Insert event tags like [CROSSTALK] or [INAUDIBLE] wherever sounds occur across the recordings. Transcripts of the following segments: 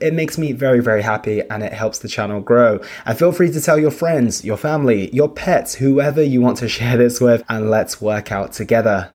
It makes me very, very happy and it helps the channel grow. And feel free to tell your friends, your family, your pets, whoever you want to [LAUGHS] share this with, and let's work out together.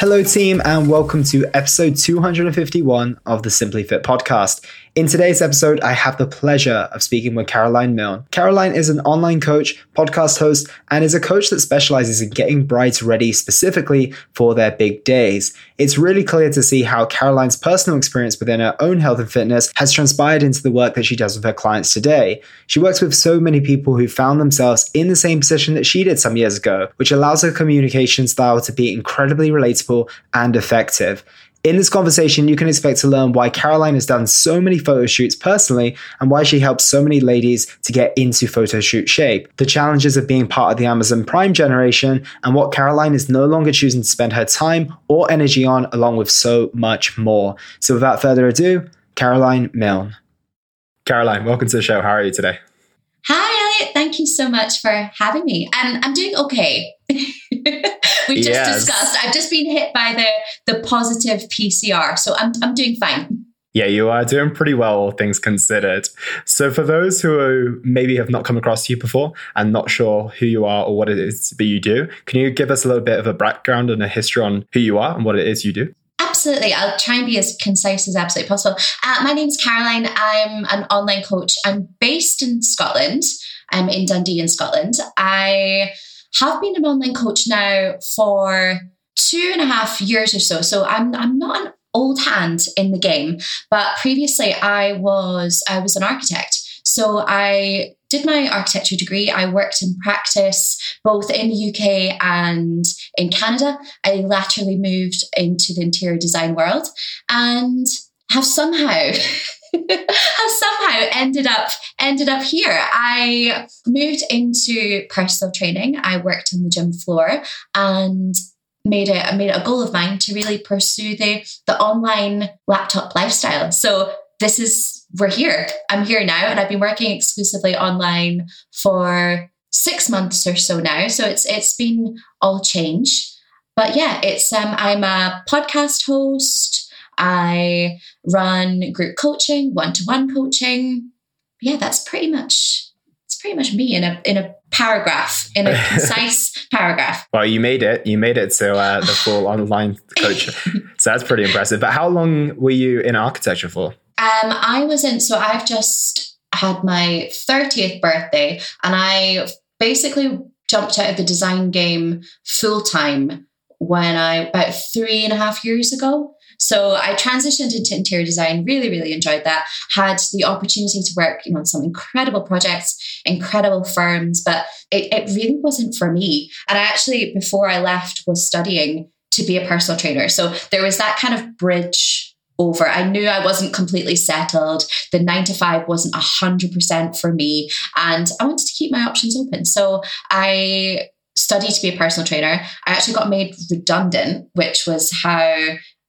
Hello, team, and welcome to episode 251 of the Simply Fit podcast. In today's episode, I have the pleasure of speaking with Caroline Milne. Caroline is an online coach, podcast host, and is a coach that specializes in getting brides ready specifically for their big days. It's really clear to see how Caroline's personal experience within her own health and fitness has transpired into the work that she does with her clients today. She works with so many people who found themselves in the same position that she did some years ago, which allows her communication style to be incredibly relatable and effective. In this conversation, you can expect to learn why Caroline has done so many photo shoots personally and why she helps so many ladies to get into photo shoot shape, the challenges of being part of the Amazon Prime generation, and what Caroline is no longer choosing to spend her time or energy on, along with so much more. So, without further ado, Caroline Milne. Caroline, welcome to the show. How are you today? Hi, Elliot. Thank you so much for having me. And I'm doing okay. [LAUGHS] we just yes. discussed. I've just been hit by the the positive PCR, so I'm I'm doing fine. Yeah, you are doing pretty well, all things considered. So, for those who maybe have not come across you before and not sure who you are or what it is that you do, can you give us a little bit of a background and a history on who you are and what it is you do? Absolutely. I'll try and be as concise as absolutely possible. Uh, my name's Caroline. I'm an online coach. I'm based in Scotland. I'm in Dundee, in Scotland. I have been an online coach now for two and a half years or so. So I'm I'm not an old hand in the game, but previously I was I was an architect. So I did my architecture degree. I worked in practice both in the UK and in Canada. I laterally moved into the interior design world and have somehow [LAUGHS] have somehow ended up ended up here. I moved into personal training. I worked on the gym floor and made it I made it a goal of mine to really pursue the the online laptop lifestyle. So this is we're here. I'm here now and I've been working exclusively online for 6 months or so now. So it's it's been all change. But yeah, it's um I'm a podcast host I run group coaching, one-to-one coaching. Yeah, that's pretty much pretty much me in a in a paragraph, in a concise [LAUGHS] paragraph. Well, you made it. You made it to uh, the full [LAUGHS] online coach. so that's pretty impressive. But how long were you in architecture for? Um, I was in. So I've just had my thirtieth birthday, and I basically jumped out of the design game full time when I about three and a half years ago. So I transitioned into interior design, really, really enjoyed that. Had the opportunity to work, you know, on some incredible projects, incredible firms, but it, it really wasn't for me. And I actually, before I left, was studying to be a personal trainer. So there was that kind of bridge over. I knew I wasn't completely settled. The nine to five wasn't a hundred percent for me. And I wanted to keep my options open. So I studied to be a personal trainer. I actually got made redundant, which was how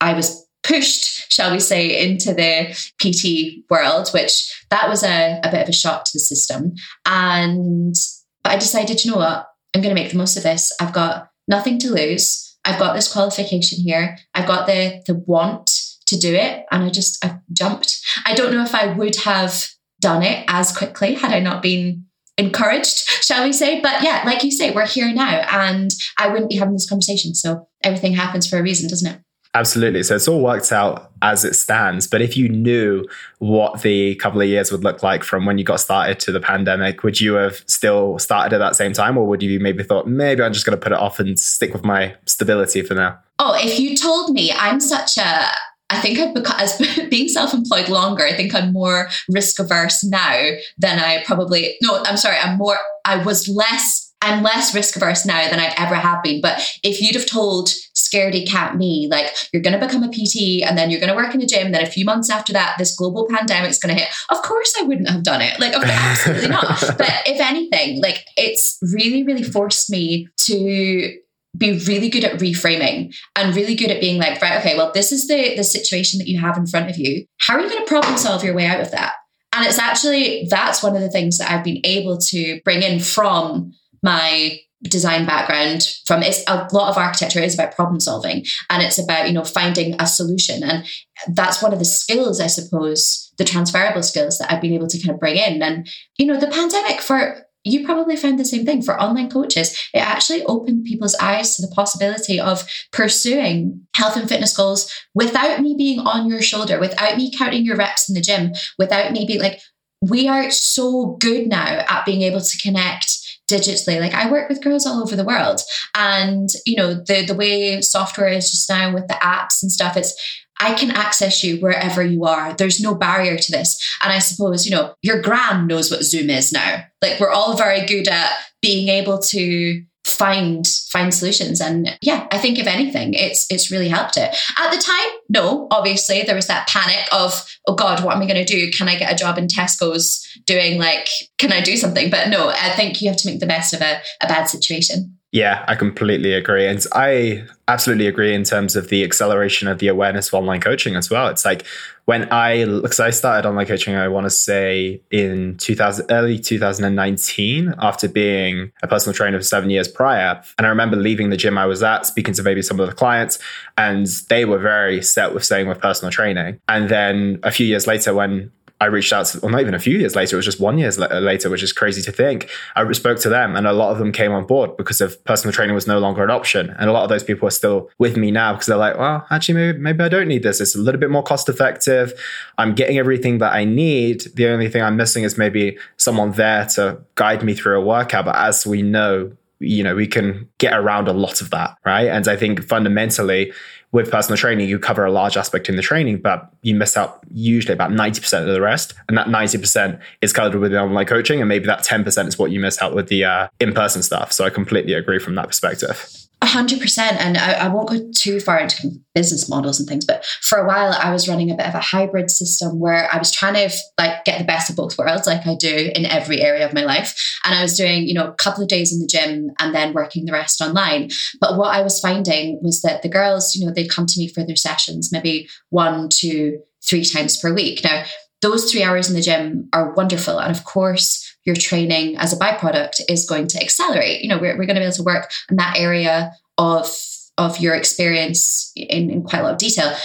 I was pushed, shall we say, into the PT world, which that was a, a bit of a shock to the system. And but I decided, you know what, I'm going to make the most of this. I've got nothing to lose. I've got this qualification here. I've got the the want to do it, and I just I jumped. I don't know if I would have done it as quickly had I not been encouraged, shall we say? But yeah, like you say, we're here now and I wouldn't be having this conversation. So everything happens for a reason, doesn't it? Absolutely. So it's all worked out as it stands. But if you knew what the couple of years would look like from when you got started to the pandemic, would you have still started at that same time? Or would you maybe thought, maybe I'm just going to put it off and stick with my stability for now? Oh, if you told me I'm such a I think I've become, as [LAUGHS] being self employed longer, I think I'm more risk averse now than I probably, no, I'm sorry, I'm more, I was less I'm less risk averse now than I ever have been. But if you'd have told scaredy cat me, like, you're going to become a PT and then you're going to work in the gym, then a few months after that, this global pandemic is going to hit, of course I wouldn't have done it. Like, okay, absolutely not. [LAUGHS] But if anything, like, it's really, really forced me to be really good at reframing and really good at being like right okay well this is the the situation that you have in front of you how are you going to problem solve your way out of that and it's actually that's one of the things that i've been able to bring in from my design background from it's a lot of architecture is about problem solving and it's about you know finding a solution and that's one of the skills i suppose the transferable skills that i've been able to kind of bring in and you know the pandemic for you probably found the same thing for online coaches. It actually opened people's eyes to the possibility of pursuing health and fitness goals without me being on your shoulder, without me counting your reps in the gym, without me being like, we are so good now at being able to connect digitally. Like I work with girls all over the world. And, you know, the the way software is just now with the apps and stuff, it's I can access you wherever you are. There's no barrier to this. And I suppose, you know, your gran knows what Zoom is now. Like we're all very good at being able to find find solutions. And yeah i think if anything it's it's really helped it. At the time no obviously there was that panic of oh god what am i going to do? Can i get a job in tesco's doing like can i do something? But no i think you have to make the best of a, a bad situation yeah, I completely agree. And I absolutely agree in terms of the acceleration of the awareness of online coaching as well. It's like when I, because I started online coaching, I want to say in 2000, early 2019, after being a personal trainer for seven years prior. And I remember leaving the gym I was at, speaking to maybe some of the clients, and they were very set with staying with personal training. And then a few years later, when I reached out to, well, not even a few years later, it was just one year later, which is crazy to think. I spoke to them and a lot of them came on board because of personal training was no longer an option. And a lot of those people are still with me now because they're like, well, actually, maybe, maybe I don't need this. It's a little bit more cost effective. I'm getting everything that I need. The only thing I'm missing is maybe someone there to guide me through a workout. But as we know, you know, we can get around a lot of that, right? And I think fundamentally, with personal training, you cover a large aspect in the training, but you miss out usually about 90% of the rest. And that 90% is covered with the online coaching. And maybe that 10% is what you miss out with the uh, in person stuff. So I completely agree from that perspective hundred percent. And I, I, won't go too far into business models and things, but for a while I was running a bit of a hybrid system where I was trying to like get the best of both worlds, like I do in every area of my life. And I was doing, you know, a couple of days in the gym and then working the rest online. But what I was finding was that the girls, you know, they'd come to me for their sessions, maybe one, two, three times per week. Now, those three hours in the gym are wonderful. And of course, your training as a byproduct is going to accelerate. You know, we're, we're going to be able to work in that area of of your experience in, in quite a lot of detail.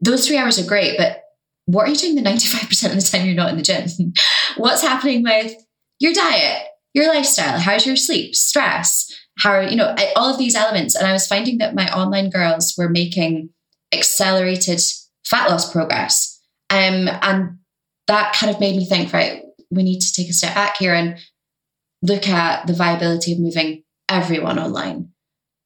Those three hours are great, but what are you doing the 95% of the time you're not in the gym? [LAUGHS] What's happening with your diet, your lifestyle? How's your sleep, stress? How, you know, all of these elements. And I was finding that my online girls were making accelerated fat loss progress. Um, and that kind of made me think, right, we need to take a step back here and look at the viability of moving everyone online.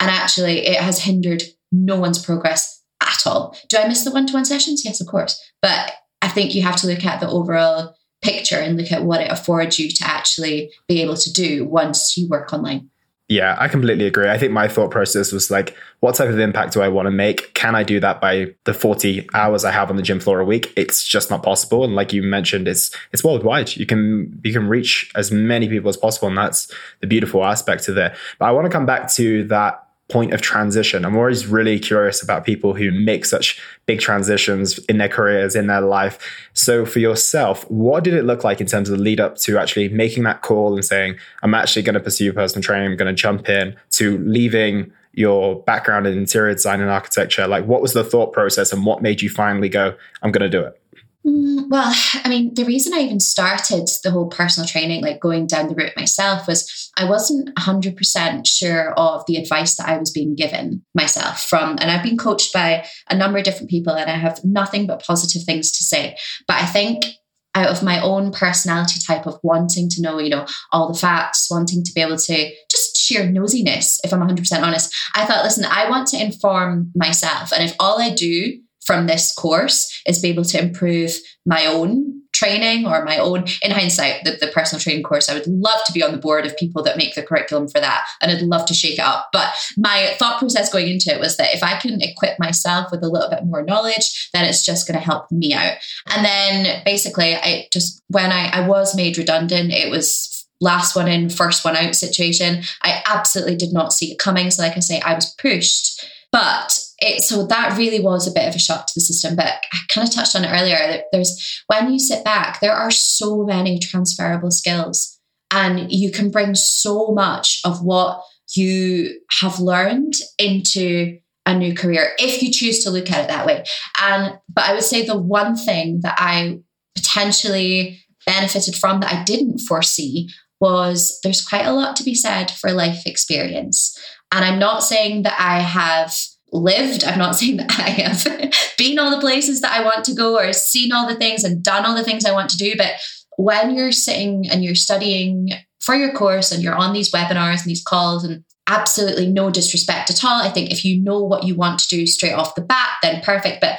And actually, it has hindered no one's progress at all. Do I miss the one to one sessions? Yes, of course. But I think you have to look at the overall picture and look at what it affords you to actually be able to do once you work online. Yeah, I completely agree. I think my thought process was like, what type of impact do I want to make? Can I do that by the 40 hours I have on the gym floor a week? It's just not possible. And like you mentioned, it's it's worldwide. You can you can reach as many people as possible. And that's the beautiful aspect of it. But I want to come back to that point of transition. I'm always really curious about people who make such big transitions in their careers, in their life. So, for yourself, what did it look like in terms of the lead up to actually making that call and saying, I'm actually going to pursue personal training, I'm going to jump in, to leaving your background in interior design and architecture? Like, what was the thought process and what made you finally go, I'm going to do it? Mm, well, [SIGHS] I mean, the reason I even started the whole personal training, like going down the route myself, was I wasn't 100% sure of the advice that I was being given myself from. And I've been coached by a number of different people, and I have nothing but positive things to say. But I think out of my own personality type of wanting to know, you know, all the facts, wanting to be able to just sheer nosiness, if I'm 100% honest, I thought, listen, I want to inform myself. And if all I do from this course is be able to improve my own training or my own in hindsight the, the personal training course. I would love to be on the board of people that make the curriculum for that and i'd love to shake it up. But my thought process going into it was that if i can equip myself with a little bit more knowledge then it's just going to help me out. And then basically i just when i, I was made redundant it was last one in first one out situation. I absolutely did not see it coming. So like i say i was pushed. But it, so that really was a bit of a shock to the system. But I kind of touched on it earlier. That there's when you sit back, there are so many transferable skills, and you can bring so much of what you have learned into a new career if you choose to look at it that way. And but I would say the one thing that I potentially benefited from that I didn't foresee was there's quite a lot to be said for life experience. And I'm not saying that I have lived. I'm not [LAUGHS] saying that I have [LAUGHS] been all the places that I want to go or seen all the things and done all the things I want to do. But when you're sitting and you're studying for your course and you're on these webinars and these calls and absolutely no disrespect at all. I think if you know what you want to do straight off the bat, then perfect. But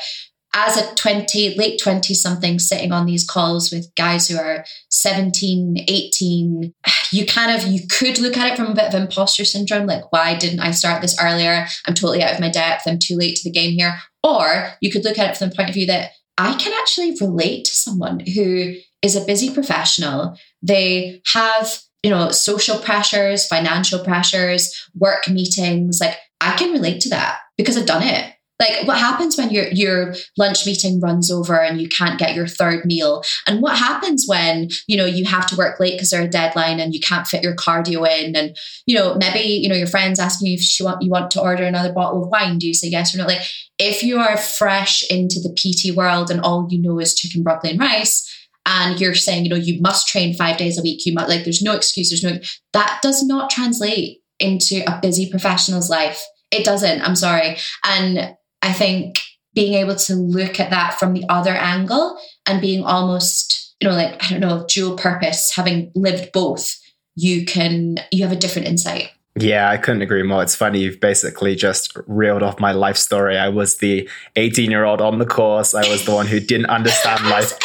as a 20 late 20 something sitting on these calls with guys who are 17 18 you kind of you could look at it from a bit of imposter syndrome like why didn't i start this earlier? I'm totally out of my depth. I'm too late to the game here. Or you could look at it from the point of view that i can actually relate to someone who is a busy professional. They have you know social pressures financial pressures work meetings. Like i can relate to that because i've done it like what happens when your your lunch meeting runs over and you can't get your third meal? And what happens when, you know, you have to work late because there's a deadline and you can't fit your cardio in and you know, maybe, you know, your friends asking you if you want you want to order another bottle of wine, do you say yes or no? Like if you are fresh into the PT world and all you know is chicken, broccoli, and rice, and you're saying, you know, you must train five days a week, you must like there's no excuse, there's no that does not translate into a busy professional's life. It doesn't. I'm sorry. And I think being able to look at that from the other angle and being almost, you know, like, I don't know, dual purpose, having lived both, you can, you have a different insight. Yeah, I couldn't agree more. It's funny, you've basically just reeled off my life story. I was the 18 year old on the course. I was the one who didn't understand [LAUGHS] life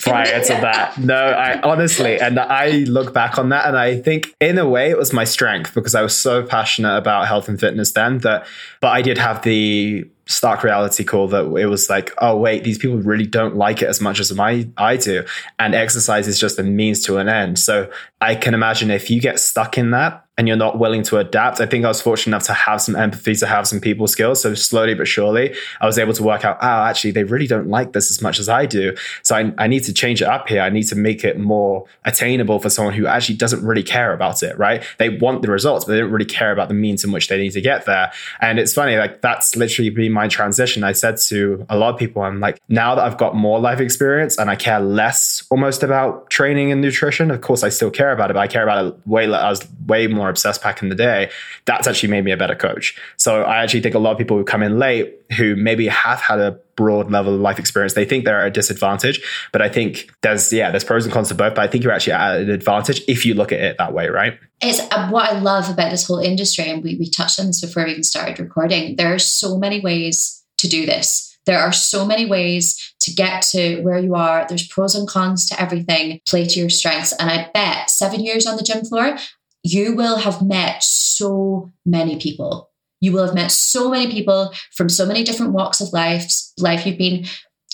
prior to that. No, I honestly, and I look back on that and I think in a way it was my strength because I was so passionate about health and fitness then that, but I did have the stark reality call that it was like, oh wait, these people really don't like it as much as my I do, and exercise is just a means to an end. So I can imagine if you get stuck in that and you're not willing to adapt. I think I was fortunate enough to have some empathy, to have some people skills. So slowly but surely, I was able to work out, oh, actually, they really don't like this as much as I do. So I, I need to change it up here. I need to make it more attainable for someone who actually doesn't really care about it, right? They want the results, but they don't really care about the means in which they need to get there. And it's funny, like that's literally been my transition. I said to a lot of people, I'm like, now that I've got more life experience and I care less almost about training and nutrition, of course, I still care about it, but I care about it way, I was way more obsessed back in the day. That's actually made me a better coach. So I actually think a lot of people who come in late who maybe have had a broad level of life experience, they think they're at a disadvantage. But I think there's, yeah, there's pros and cons to both, but I think you're actually at an advantage if you look at it that way, right? It's uh, what I love about this whole industry. And we, we touched on this before we even started recording. There are so many ways to do this. There are so many ways to get to where you are. There's pros and cons to everything. Play to your strengths. And I bet seven years on the gym floor, you will have met so many people. You will have met so many people from so many different walks of life. Life you've been,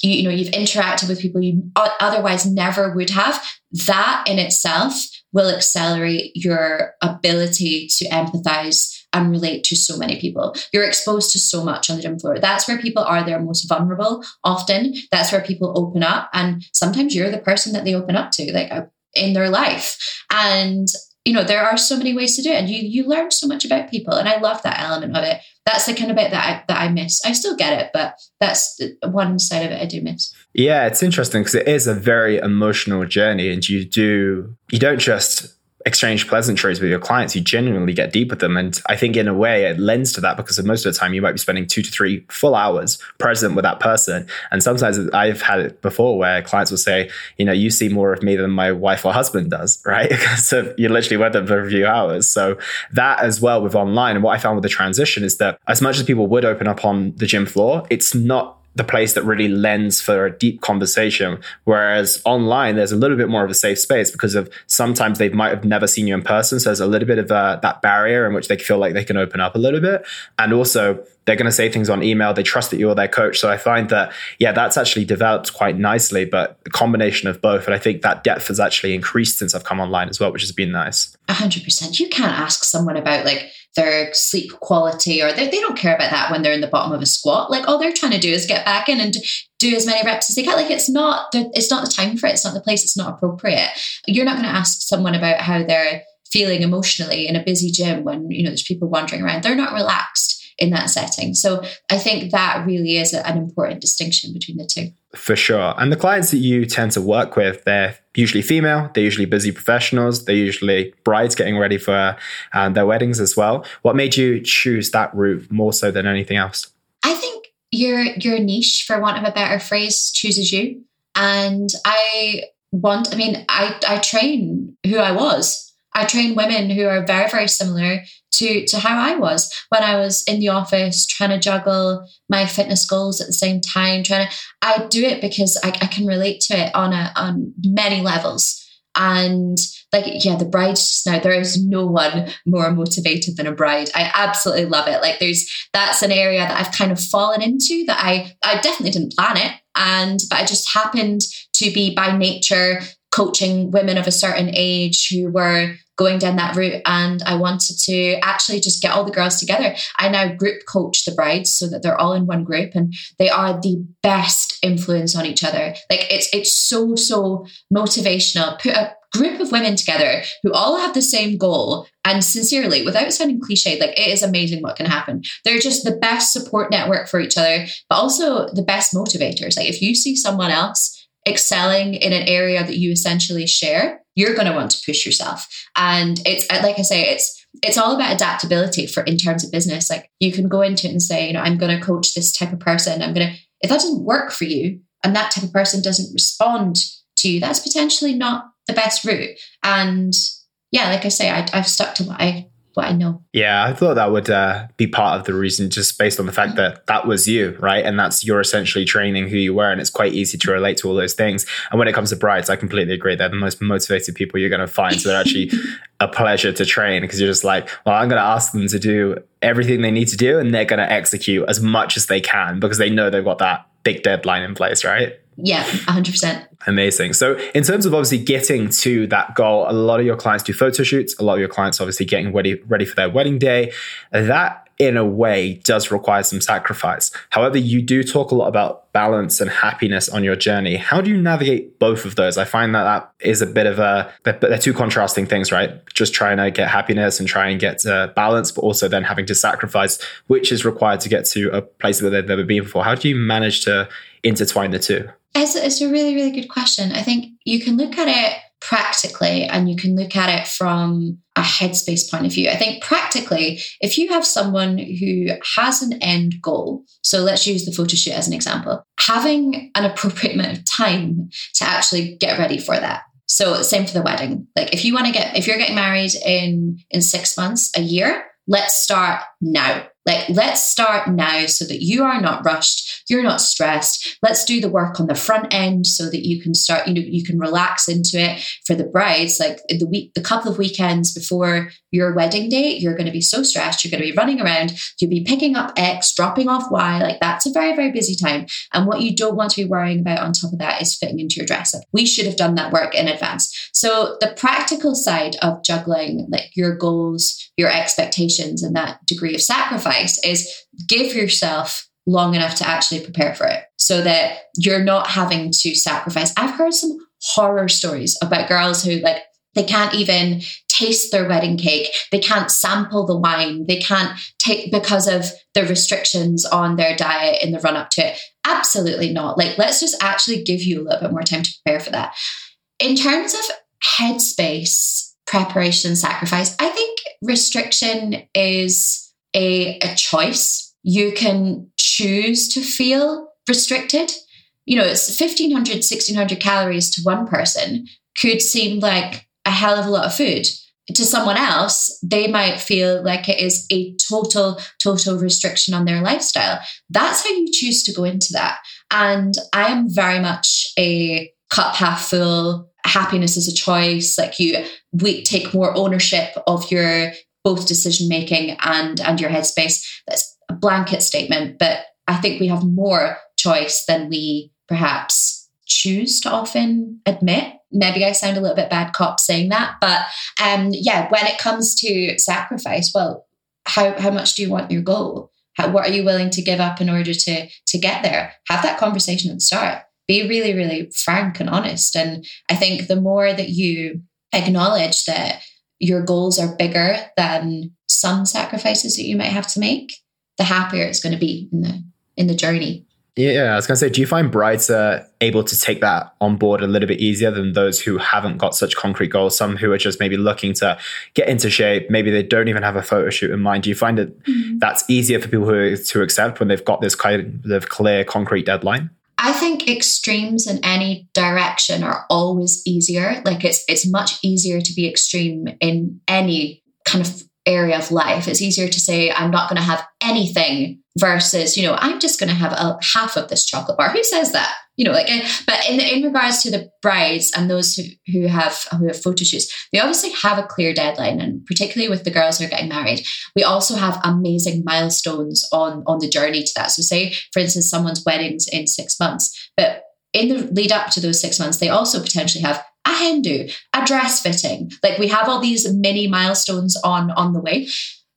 you, you know, you've interacted with people you otherwise never would have. That in itself will accelerate your ability to empathize and relate to so many people. You're exposed to so much on the gym floor. That's where people are their most vulnerable often. That's where people open up. And sometimes you're the person that they open up to, like uh, in their life. And you know there are so many ways to do it and you you learn so much about people and i love that element of it that's the kind of bit that I, that I miss. I still get it, but that's one side of it I do miss. Yeah, it's interesting because it is a very emotional journey, and you do you don't just exchange pleasantries with your clients, you genuinely get deep with them. And I think in a way it lends to that because most of the time you might be spending two to three full hours present with that person. And sometimes I've had it before where clients will say, you know, you see more of me than my wife or husband does, [LAUGHS] right? [LAUGHS] so you're literally with them for a few hours. So that as well with online. And what I found with the transition is that as much as people would open up on the gym floor, it's not the place that really lends for a deep conversation. Whereas online, there's a little bit more of a safe space because of sometimes they might have never seen you in person. So there's a little bit of uh, that barrier in which they feel like they can open up a little bit. And also, they're going to say things on email. They trust that you're their coach. So I find that, yeah, that's actually developed quite nicely, but the combination of both. And I think that depth has actually increased since I've come online as well, which has been nice. 100%. You can't ask someone about like, their sleep quality or they, they don't care about that when they're in the bottom of a squat like all they're trying to do is get back in and do as many reps as they can like it's not the, it's not the time for it it's not the place it's not appropriate you're not going to ask someone about how they're feeling emotionally in a busy gym when you know there's people wandering around they're not relaxed in that setting so i think that really is an important distinction between the two for sure. And the clients that you tend to work with, they're usually female, they're usually busy professionals, they're usually brides getting ready for uh, their weddings as well. What made you choose that route more so than anything else? I think your your niche, for want of a better phrase, chooses you. And I want, I mean, I, I train who I was. I train women who are very, very similar to to how I was when I was in the office trying to juggle my fitness goals at the same time. Trying to, I do it because I, I can relate to it on a on many levels. And like, yeah, the bride just now, there is no one more motivated than a bride. I absolutely love it. Like, there's that's an area that I've kind of fallen into that I I definitely didn't plan it, and but I just happened to be by nature coaching women of a certain age who were going down that route and I wanted to actually just get all the girls together. I now group coach the brides so that they're all in one group and they are the best influence on each other. Like it's it's so so motivational. Put a group of women together who all have the same goal and sincerely without sounding cliched like it is amazing what can happen they're just the best support network for each other but also the best motivators like if you see someone else excelling in an area that you essentially share you're going to want to push yourself. And it's uh, like I say, it's it's all about adaptability for in terms of business. Like you can go into it and say, you know, I'm going to coach this type of person. I'm going to if that doesn't work for you and that type of person doesn't respond to you, that's potentially not the best route. And yeah, like I say, I, I've stuck to what I what I know. Yeah, I thought that would uh, be part of the reason, just based on the fact that that was you, right? And that's you're essentially training who you were, and it's quite easy to relate to all those things. And when it comes to brides, I completely agree. They're the most motivated people you're going to find. So they're actually [LAUGHS] a pleasure to train because you're just like, well, I'm going to ask them to do everything they need to do, and they're going to execute as much as they can because they know they've got that big deadline in place, right? Yeah, 100%. Amazing. So, in terms of obviously getting to that goal, a lot of your clients do photo shoots. A lot of your clients obviously getting ready ready for their wedding day. That in a way does require some sacrifice. However, you do talk a lot about balance and happiness on your journey. How do you navigate both of those? I find that that is a bit of a, they're, they're two contrasting things, right? Just trying to get happiness and try and get uh, balance, but also then having to sacrifice, which is required to get to a place that they've never been before. How do you manage to intertwine the two? It's, it's a really, really good question. I think you can look at it practically and you can look at it from a headspace point of view. I think practically, if you have someone who has an end goal, so let's use the photo shoot as an example, having an appropriate amount of time to actually get ready for that. So same for the wedding. Like if you want to get if you're getting married in in 6 months, a year, let's start now. Like, let's start now so that you are not rushed, you're not stressed. Let's do the work on the front end so that you can start, you know, you can relax into it for the brides. Like the week, the couple of weekends before your wedding date, you're going to be so stressed. You're going to be running around. You'll be picking up X, dropping off Y. Like that's a very, very busy time. And what you don't want to be worrying about on top of that is fitting into your dress up. We should have done that work in advance. So the practical side of juggling like your goals, your expectations, and that degree of sacrifice advice is give yourself long enough to actually prepare for it so that you're not having to sacrifice. I've heard some horror stories about girls who like they can't even taste their wedding cake. They can't sample the wine. They can't take because of the restrictions on their diet in the run up to it. Absolutely not. Like, let's just actually give you a little bit more time to prepare for that. In terms of headspace, preparation, sacrifice, I think restriction is a, a choice. You can choose to feel restricted. You know, it's 1500, 1600 calories to one person could seem like a hell of a lot of food. To someone else, they might feel like it is a total, total restriction on their lifestyle. That's how you choose to go into that. And I am very much a cup half full, happiness is a choice. Like you, we take more ownership of your both decision making and and your headspace. That's a blanket statement, but I think we have more choice than we perhaps choose to often admit maybe I sound a little bit bad cop saying that, but um, yeah, when it comes to sacrifice, well, how how much do you want your goal? How, what are you willing to give up in order to to get there? Have that conversation at the start. Be really, really frank and honest. And I think the more that you acknowledge that your goals are bigger than some sacrifices that you might have to make, the happier it's going to be in the in the journey. Yeah, I was gonna say, do you find brides are able to take that on board a little bit easier than those who haven't got such concrete goals? Some who are just maybe looking to get into shape, maybe they don't even have a photo shoot in mind. Do you find that mm-hmm. that's easier for people who to accept when they've got this kind of clear, concrete deadline? I think extremes in any direction are always easier. Like it's it's much easier to be extreme in any kind of area of life. It's easier to say I'm not going to have anything versus you know i'm just going to have a half of this chocolate bar. Who says that? You know like eh, but in in regards to the brides and those who, who have who have photo shoots they obviously have a clear deadline and particularly with the girls who are getting married we also have amazing milestones on on the journey to that. So say for instance someone's weddings in six months but in the lead up to those six months they also potentially have a hen do a dress fitting like we have all these mini milestones on on the way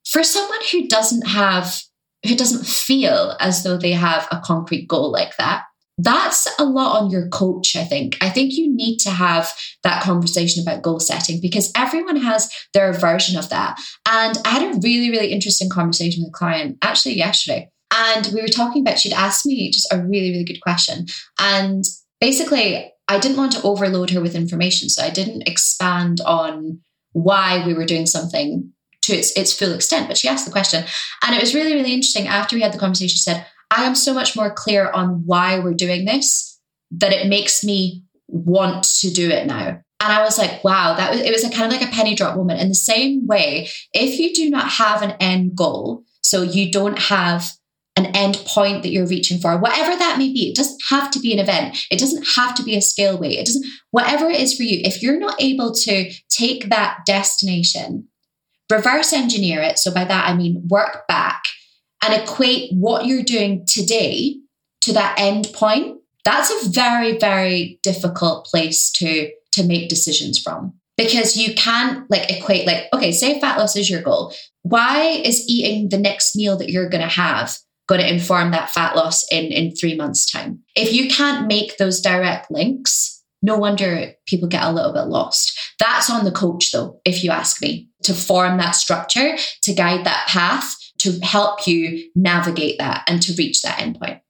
for someone who doesn't have who doesn't feel as though they have a concrete goal like that, that's a lot on your coach, I think. I think you need to have that conversation about goal setting because everyone has their version of that. And I had a really, really interesting conversation with a client actually yesterday. And we were talking about, she'd asked me just a really, really good question. And basically, I didn't want to overload her with information. So I didn't expand on why we were doing something to its, its full extent. But she asked the question. And it was really, really interesting. After we had the conversation, she said, I am so much more clear on why we're doing this that it makes me want to do it now. And I was like, wow, that was it was a kind of like a penny drop moment. In the same way, if you do not have an end goal, so you don't have an end point that you're reaching for, whatever that may be. It doesn't have to be an event. It doesn't have to be a scale weight. It doesn't, whatever it is for you. If you're not able to take that destination reverse engineer it. So by that, I mean work back and equate what you're doing today to that end point. That's a very, very difficult place to, to make decisions from because you can't like equate like, okay, say fat loss is your goal. Why is eating the next meal that you're going to have going to inform that fat loss in, in three months time? If you can't make those direct links, no wonder people get a little bit lost. That's on the coach, though, if you ask me, to form that structure, to guide that path, to help you navigate that and to reach that endpoint.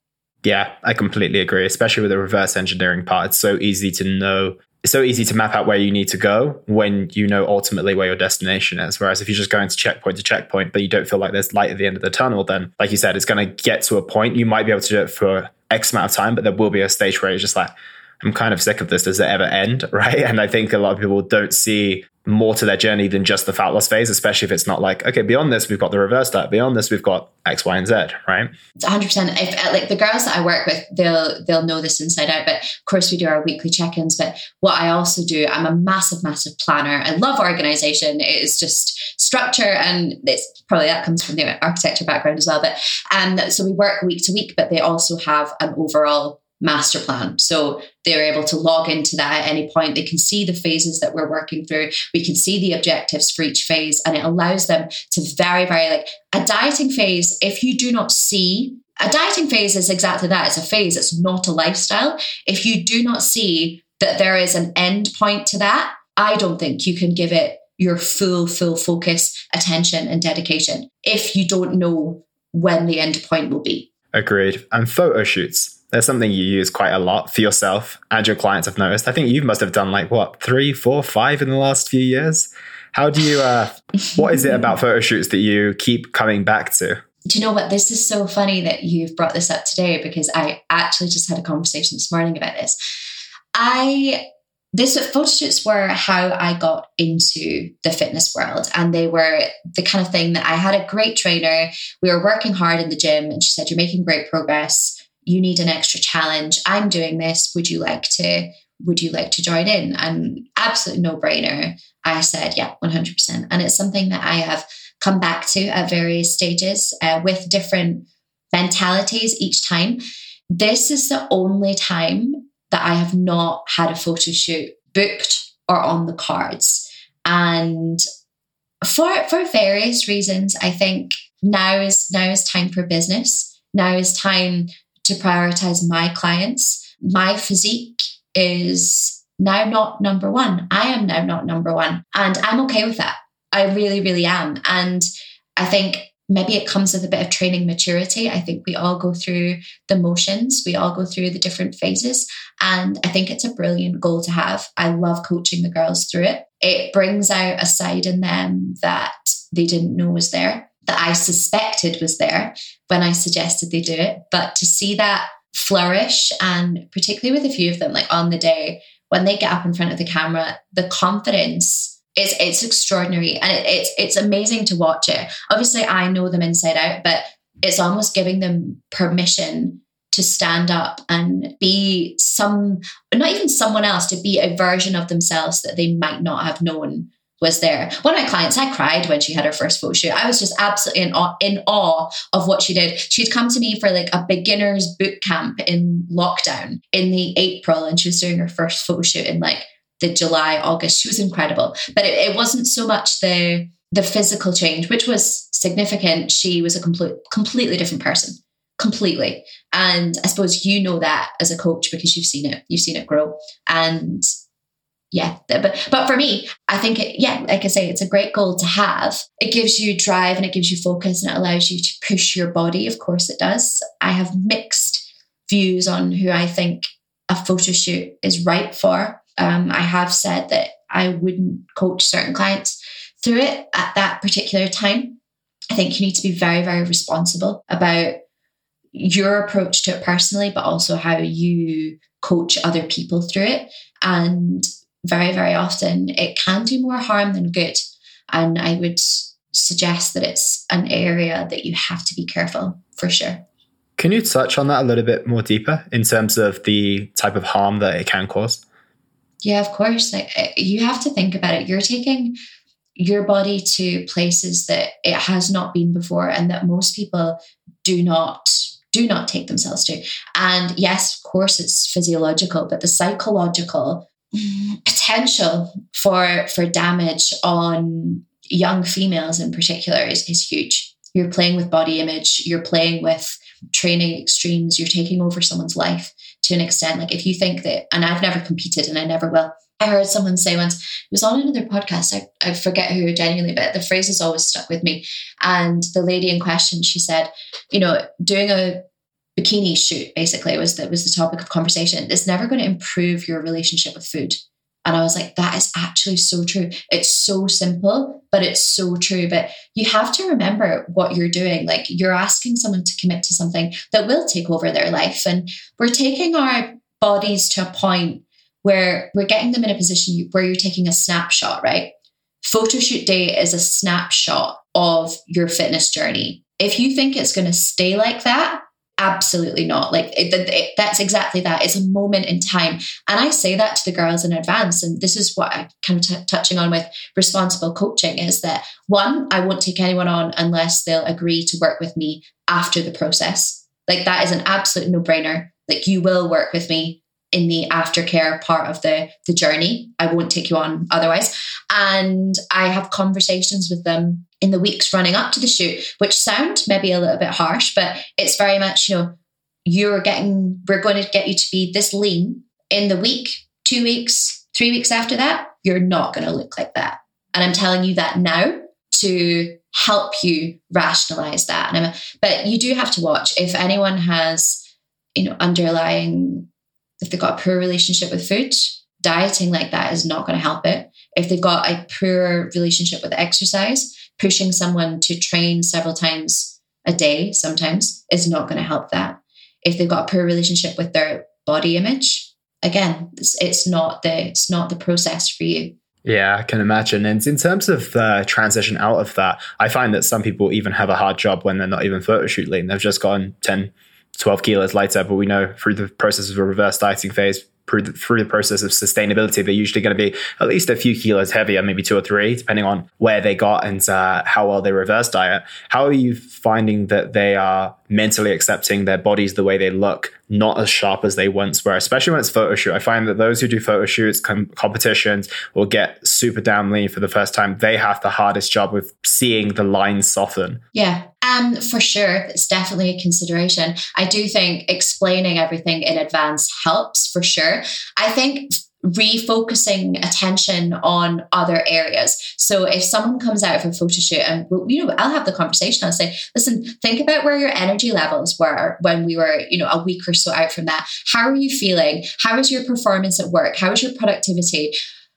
Yeah, I completely agree, especially with the reverse engineering part. It's so easy to know, it's so easy to map out where you need to go when you know ultimately where your destination is. Whereas if you're just going to checkpoint to checkpoint, but you don't feel like there's light at the end of the tunnel, then, like you said, it's going to get to a point. You might be able to do it for X amount of time, but there will be a stage where it's just like, I'm kind of sick of this. Does it ever end? [LAUGHS] Right. And I think a lot of people don't see more to their journey than just the fat loss phase, especially if it's not like, okay, beyond this, we've got the reverse diet. Beyond this, we've got X, Y, and Z, right? It's 100%. If, uh, like the girls that I work with, they'll, they'll know this inside out. But of course, we do our weekly check ins. But what I also do, I'm a massive, massive planner. I love organization. It is just structure. And it's probably that comes from the architecture background as well. But um, so we work week to week, but they also have an overall master plan. So they're able to log into that at any point. They can see the phases that we're working through. We can see the objectives for each phase, and it allows them to very, very like a dieting phase. If you do not see a dieting phase is exactly that. It's a phase. It's not a lifestyle. If you do not see that there is an end point to that, I don't think you can give it your full, full focus, attention, and dedication if you don't know when the end point will be. Agreed. And photo shoots. There's something you use quite a lot for yourself and your clients have noticed. I think you must have done like what, three, four, five in the last few years. How do you, uh, what is it about photo shoots that you keep coming back to? Do you know what? This is so funny that you've brought this up today because I actually just had a conversation this morning about this. I this photo shoots were how I got into the fitness world. And they were the kind of thing that I had a great trainer. We were working hard in the gym, and she said, You're making great progress. You need an extra challenge. I'm doing this. Would you like to? Would you like to join in? And absolute no brainer. I said, Yeah, 100%. And it's something that I have come back to at various stages uh, with different mentalities each time. This is the only time that I have not had a photo shoot booked or on the cards. And for for various reasons, I think now is now is time for business. Now is time to prioritize my clients. My physique is now not number one. I am now not number one. And I'm okay with that. I really, really am. And I think maybe it comes with a bit of training maturity. I think we all go through the motions, we all go through the different phases. And I think it's a brilliant goal to have. I love coaching the girls through it. It brings out a side in them that they didn't know was there, that I suspected was there when I suggested they do it. But to see that flourish, and particularly with a few of them, like on the day when they get up in front of the camera, the confidence it's it's extraordinary and it, it's it's amazing to watch it. Obviously, I know them inside out, but it's almost giving them permission to stand up and be some, not even someone else, to be a version of themselves that they might not have known was there. One of my clients, I cried when she had her first photo shoot. I was just absolutely in awe, in awe of what she did. She'd come to me for like a beginner's boot camp in lockdown in the April, and she was doing her first photo shoot in like the July, August. She was incredible. But it, it wasn't so much the the physical change, which was significant. She was a complete, completely different person, completely. And I suppose you know that as a coach because you've seen it, you've seen it grow. And yeah, but but for me, I think it, yeah, like I say, it's a great goal to have. It gives you drive and it gives you focus and it allows you to push your body. Of course, it does. I have mixed views on who I think a photo shoot is right for um, I have said that I wouldn't coach certain clients through it at that particular time. I think you need to be very, very responsible about your approach to it personally, but also how you coach other people through it. And very, very often it can do more harm than good. And I would suggest that it's an area that you have to be careful for sure. Can you touch on that a little bit more deeper in terms of the type of harm that it can cause? Yeah, of course. Like eh, you have to think about it. You're taking your body to places that it has not been before and that most people do not do not take themselves to. And yes, of course it's physiological, but the psychological potential for for damage on young females in particular is, is huge. You're playing with body image, you're playing with training extremes, you're taking over someone's life to an extent. Like if you think that, and I've never competed and I never will. I heard someone say once, it was on another podcast, I, I forget who genuinely, but the phrase has always stuck with me. And the lady in question, she said, you know, doing a bikini shoot basically was that was the topic of conversation. It's never going to improve your relationship with food. And I was like, that is actually so true. It's so simple, but it's so true. But you have to remember what you're doing. Like you're asking someone to commit to something that will take over their life. And we're taking our bodies to a point where we're getting them in a position where you're taking a snapshot, right? Photo shoot day is a snapshot of your fitness journey. If you think it's going to stay like that, absolutely not. Like it, it, that's exactly that. It's a moment in time. And i say that to the girls in advance. And this is what i'm kind of t- touching on with responsible coaching is that one i won't take anyone on unless they'll agree to work with me after the process. Like that is an absolute no-brainer. Like you will work with me in the aftercare part of the the journey. I won't take you on otherwise. And I have conversations with them in the weeks running up to the shoot, which sound maybe a little bit harsh, but it's very much, you know, you're getting we're going to get you to be this lean in the week, two weeks, three weeks after that, you're not going to look like that. And I'm telling you that now to help you rationalize that. And I'm, but you do have to watch if anyone has, you know, underlying, if they've got a poor relationship with food, dieting like that is not going to help it. If they've got a poor relationship with exercise, pushing someone to train several times a day sometimes is not going to help that. If they've got a poor relationship with their body image, again, it's, it's not the it's not the process for you. Yeah, I can imagine. And in terms of the transition out of that, I find that some people even have a hard job when they're not even photo shoot lean. They've just gone 10, 12 kilos lighter, but we know through the process of a reverse dieting phase, through the, through the process of sustainability, they're usually going to be at least a few kilos heavier, maybe two or three, depending on where they got and uh, how well they reverse diet. How are you finding that they are mentally accepting their bodies the way they look, not as sharp as they once were, especially when it's photo shoot. I find that those who do photo shoots, com- competitions, or get super damn lean for the first time, they have the hardest job with seeing the lines soften. Yeah, um, for sure, it's definitely a consideration. I do think explaining everything in advance helps for sure. I think refocusing attention on other areas. So if someone comes out of a photo shoot and you know, I'll have the conversation. I'll say, listen, think about where your energy levels were when we were, you know, a week or so out from that. How are you feeling? How is your performance at work? How is your productivity?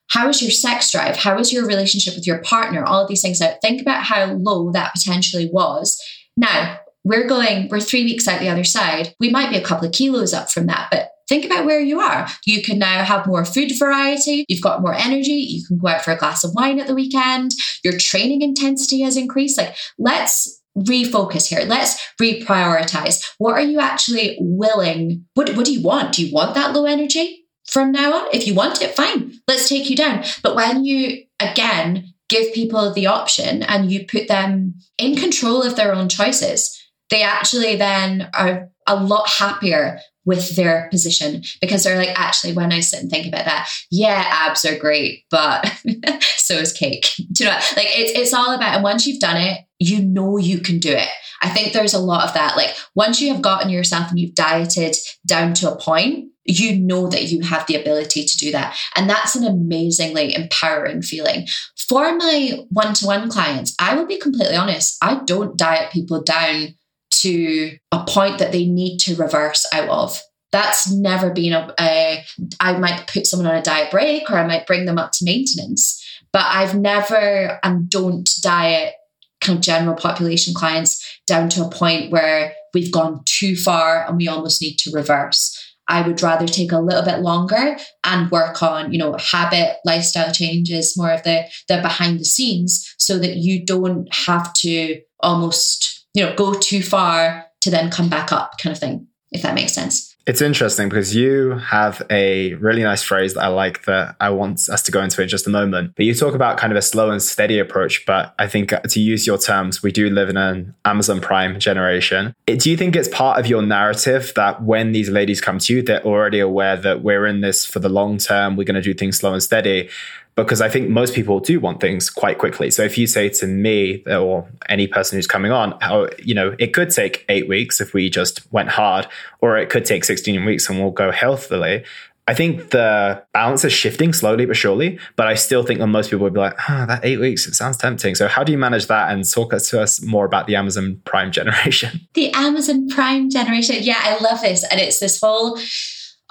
How is your sex drive? How is your relationship with your partner? All of these things out. Think about how low that potentially was. Now, we're going, we're three weeks out the other side. We might be a couple of kilos up from that, but think about where you are. You can now have more food variety. You've got more energy. You can go out for a glass of wine at the weekend. Your training intensity has increased. Like, let's refocus here. Let's reprioritize. What are you actually willing? What, what do you want? Do you want that low energy from now on? If you want it, fine. Let's take you down. But when you, again, give people the option and you put them in control of their own choices, they actually then are a lot happier with their position because they're like, actually, when I sit and think about that, yeah, abs are great, but [LAUGHS] so is cake. [LAUGHS] Do you know, what? like it's it's all about, and once you've done it, you know you can do it. I think there's a lot of that. Like once you have gotten yourself and you've dieted down to a point, you know that you have the ability to do that. And that's an amazingly empowering feeling. For my one to one clients, I will be completely honest, I don't diet people down to a point that they need to reverse out of. That's never been a, a. I might put someone on a diet break or I might bring them up to maintenance, but I've never and don't diet kind of general population clients down to a point where we've gone too far and we almost need to reverse. I would rather take a little bit longer and work on, you know, habit, lifestyle changes, more of the the behind the scenes so that you don't have to almost you know, go too far to then come back up kind of thing, if that makes sense. It's interesting because you have a really nice phrase that I like that I want us to go into in just a moment. But you talk about kind of a slow and steady approach. But I think uh, to use your terms, we do live in an Amazon Prime generation. Do you think it's part of your narrative that when these ladies come to you, they're already aware that we're in this for the long term, we're going to do things slow and steady? Because I think most people do want things quite quickly. So if you say to me or any person who's coming on, how, you know, it could take eight weeks if we just went hard, or it could take 16 weeks and we'll go healthily. I think the balance is shifting slowly but surely, but I still think that most people would be like, oh, that eight weeks, it sounds tempting. So how do you manage that and talk to us more about the Amazon Prime [LAUGHS] generation? The Amazon Prime generation. Yeah, I love this. And it's this whole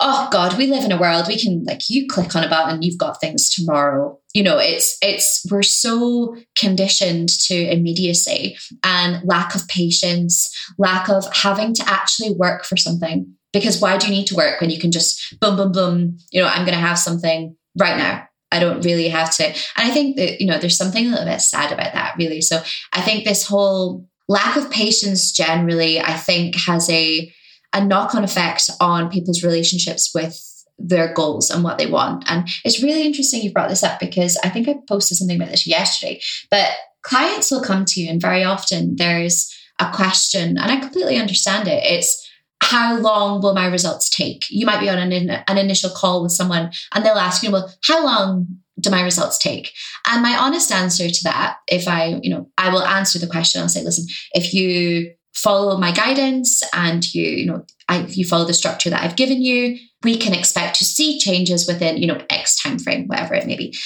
oh god we live in a world we can like you click on a button you've got things tomorrow you know it's it's we're so conditioned to immediacy and lack of patience lack of having to actually work for something because why do you need to work when you can just boom boom boom you know i'm going to have something right now I don't really have to. And I think that, you know, there's something a little bit sad about that, really. So I think this whole lack of patience generally, I think, has a a knock on effect on people's relationships with their goals and what they want. And it's really interesting you brought this up because I think I posted something about this yesterday. But clients will come to you, and very often there's a question, and I completely understand it. It's how long will my results take? You might be on an, an initial call with someone and they'll ask you, well, how long do my results take? And my honest answer to that, if I, you know, I will answer the question, I'll say, listen, if you follow my guidance and you you know I, you follow the structure that I've given you, we can expect to see changes within you know X time frame, whatever it may be.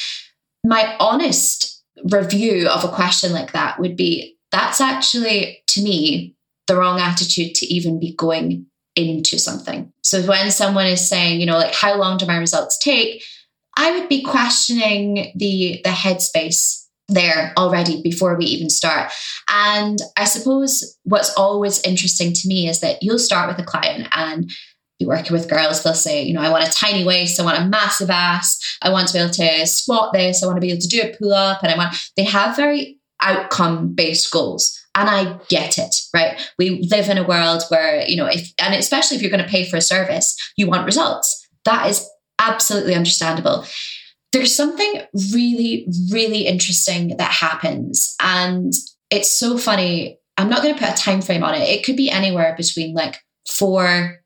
My honest review of a question like that would be that's actually, to me, the wrong attitude to even be going into something. So when someone is saying, you know, like, how long do my results take? I would be questioning the the headspace there already before we even start. And I suppose what's always interesting to me is that you'll start with a client and be working with girls, they'll say, you know, I want a tiny waist, I want a massive ass, I want to be able to squat this, I want to be able to do a pull up, and I want, they have very outcome based goals. And I get it, right? We live in a world where, you know, if, and especially if you're going to pay for a service, you want results. That is absolutely understandable. There's something really, really interesting that happens. And it's so funny. I'm not going to put a time frame on it. It could be anywhere between like four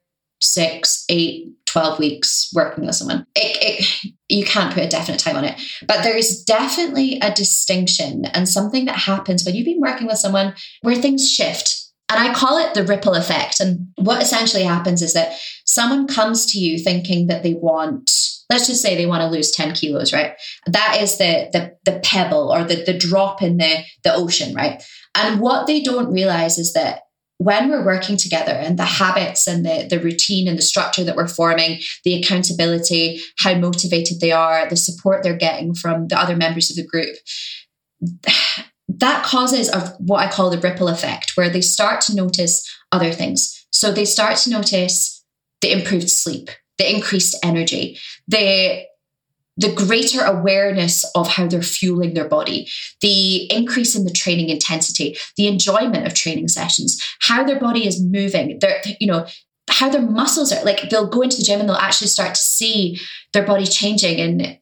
six, eight, 12 weeks working with someone. It, it, you can't put a definite time on it, but there's definitely a distinction and something that happens when you've been working with someone where things shift. And I call it the ripple effect. And what essentially happens is that someone comes to you thinking that they want, let's just say they want to lose 10 kilos, right? That is the the, the pebble or the, the drop in the, the ocean, right? And what they don't realize is that when we're working together and the habits and the, the routine and the structure that we're forming, the accountability, how motivated they are, the support they're getting from the other members of the group, that causes a, what I call the ripple effect, where they start to notice other things. So they start to notice the improved sleep, the increased energy, the the greater awareness of how they're fueling their body, the increase in the training intensity, the enjoyment of training sessions, how their body is moving, their, you know, how their muscles are like they'll go into the gym and they'll actually start to see their body changing and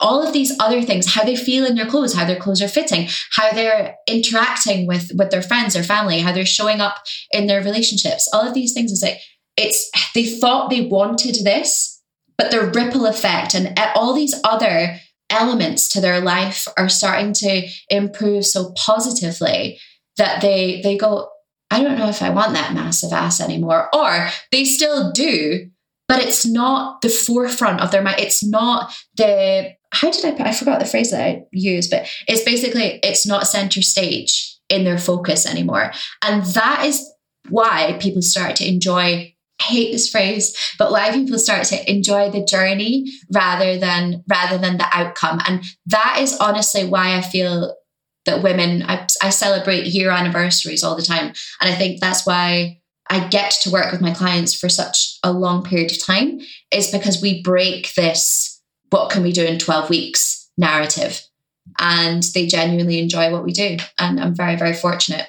all of these other things how they feel in their clothes how their clothes are fitting how they're interacting with with their friends or family how they're showing up in their relationships. All of these things is like it's they thought they wanted this but the ripple effect and all these other elements to their life are starting to improve so positively that they they go i don't know if i want that massive ass anymore or they still do but it's not the forefront of their mind. It's not the how did i put i forgot the phrase that i used but it's basically it's not center stage in their focus anymore and that is why people start to enjoy hate this phrase, but why people start to enjoy the journey rather than rather than the outcome. And that is honestly why I feel that women I, I celebrate year anniversaries all the time. And I think that's why I get to work with my clients for such a long period of time, is because we break this what can we do in 12 weeks narrative. And they genuinely enjoy what we do. And I'm very, very fortunate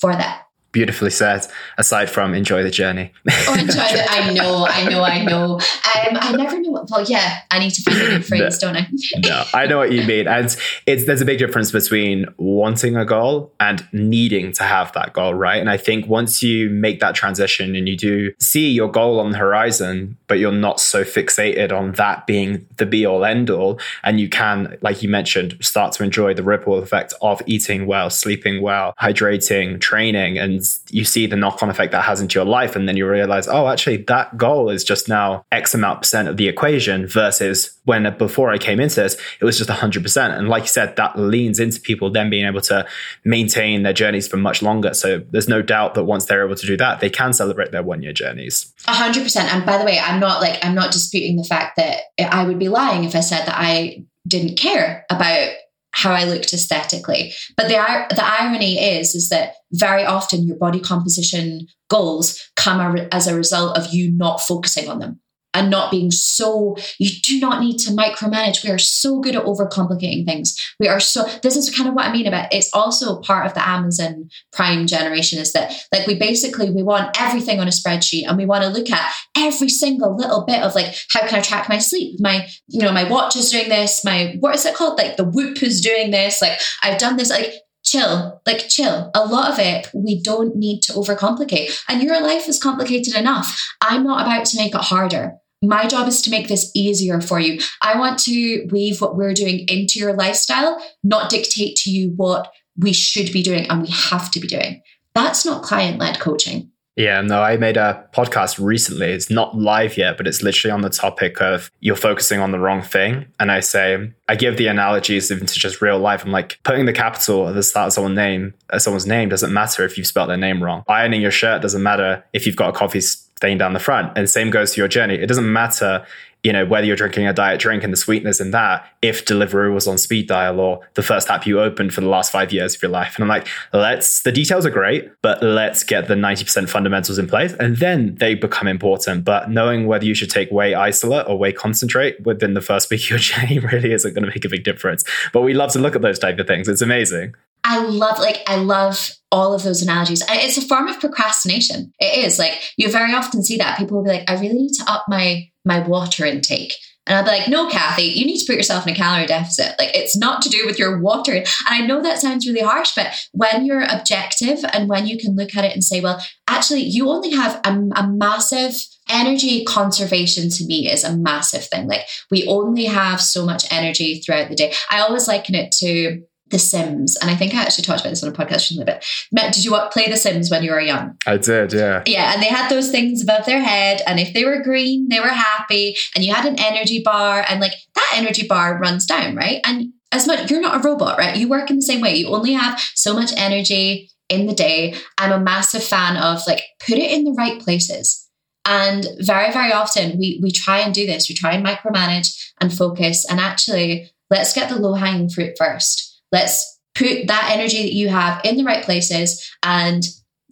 for that beautifully said aside from enjoy the journey. Oh enjoy it i know i know i know. Um, i never know what well yeah i need to find a new phrase no, don't i? No i know what you mean. And it's there's a big difference between wanting a goal and needing to have that goal right? And i think once you make that transition and you do see your goal on the horizon but you're not so fixated on that being the be all end all and you can like you mentioned start to enjoy the ripple effect of eating well sleeping well hydrating training and and you see the knock-on effect that has into your life and then you realize oh actually that goal is just now x amount percent of the equation versus when uh, before i came into this it was just 100% and like you said that leans into people then being able to maintain their journeys for much longer. So there's no doubt that once they're able to do that they can celebrate their one year journeys 100% and by the way i'm not like i'm not disputing the fact that i would be lying if i said that i didn't care about how I looked aesthetically. But the the irony is is that very often your body composition goals come as a result of you not focusing on them and not being so you do not need to micromanage we are so good at overcomplicating things we are so this is kind of what i mean about it's also part of the amazon prime generation is that like we basically we want everything on a spreadsheet and we want to look at every single little bit of like how can i track my sleep my you know my watch is doing this my what is it called like the whoop is doing this like i've done this like chill, like chill. A lot of it we don't need to overcomplicate. And your life is complicated enough. I'm not about to make it harder. My job is to make this easier for you. I want to weave what we're doing into your lifestyle, not dictate to you what we should be doing and we have to be doing. That's not client led coaching. Yeah, no, I made a podcast recently. It's not live yet, but it's literally on the topic of you're focusing on the wrong thing. And I say, I give the analogies into just real life. I'm like, putting the capital at the start of someone's name, uh, someone's name doesn't matter if you've spelled their name wrong. Ironing your shirt doesn't matter if you've got a coffee stain down the front. And same goes for your journey. It doesn't matter you know, whether you're drinking a diet drink and the sweetness in that, if Deliveroo was on speed dial or the first app you opened for the last five years of your life. And I'm like, let's, the details are great, but let's get the 90% fundamentals in place and then they become important. But knowing whether you should take whey isolate or whey concentrate within the first week of your [LAUGHS] journey really isn't going to make a big difference. But we love to look at those type of things. It's amazing. I love, like, I love all of those analogies. It's a form of procrastination. It is like you very often see that people will be like, I really need to up my my water intake. And I'll be like, no, Kathy, you need to put yourself in a calorie deficit. Like, it's not to do with your water. And I know that sounds really harsh, but when you're objective and when you can look at it and say, well, actually, you only have a, a massive energy conservation to me is a massive thing. Like, we only have so much energy throughout the day. I always liken it to the Sims, and I think I actually talked about this on a podcast a little bit. Matt, did you play The Sims when you were young? I did, yeah. Yeah, and they had those things above their head, and if they were green, they were happy, and you had an energy bar, and like that energy bar runs down, right? And as much, you're not a robot, right? You work in the same way. You only have so much energy in the day. I'm a massive fan of like put it in the right places. And very, very often we we try and do this. We try and micromanage and focus, and actually, let's get the low hanging fruit first Let's put that energy that you have in the right places and